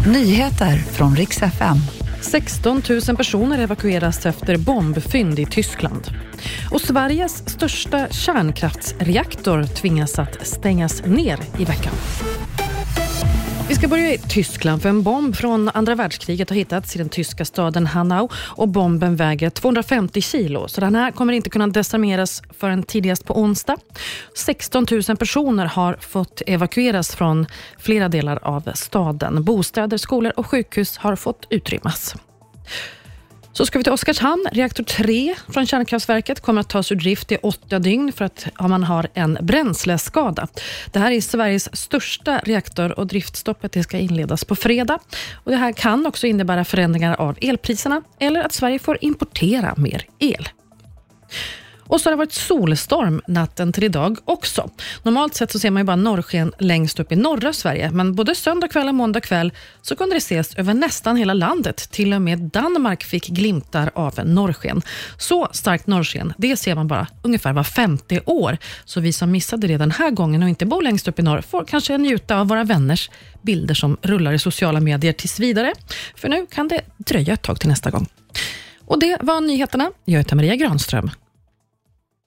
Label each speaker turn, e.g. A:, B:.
A: Nyheter från riks FM.
B: 16 000 personer evakueras efter bombfynd i Tyskland. Och Sveriges största kärnkraftsreaktor tvingas att stängas ner i veckan. Vi ska börja i Tyskland för en bomb från andra världskriget har hittats i den tyska staden Hanau och bomben väger 250 kilo så den här kommer inte kunna desarmeras förrän tidigast på onsdag. 16 000 personer har fått evakueras från flera delar av staden. Bostäder, skolor och sjukhus har fått utrymmas. Så ska vi till Oskarshamn. Reaktor 3 från kärnkraftverket kommer att tas ur drift i åtta dygn för att man har en bränsleskada. Det här är Sveriges största reaktor och driftstoppet det ska inledas på fredag. Och det här kan också innebära förändringar av elpriserna eller att Sverige får importera mer el. Och så har det varit solstorm natten till idag också. Normalt sett så ser man ju bara norrsken längst upp i norra Sverige, men både söndag kväll och måndag kväll så kunde det ses över nästan hela landet. Till och med Danmark fick glimtar av norrsken. Så starkt norrsken, det ser man bara ungefär var femte år. Så vi som missade det den här gången och inte bor längst upp i norr får kanske njuta av våra vänners bilder som rullar i sociala medier tills vidare. För nu kan det dröja ett tag till nästa gång. Och Det var nyheterna. Jag heter Maria Granström.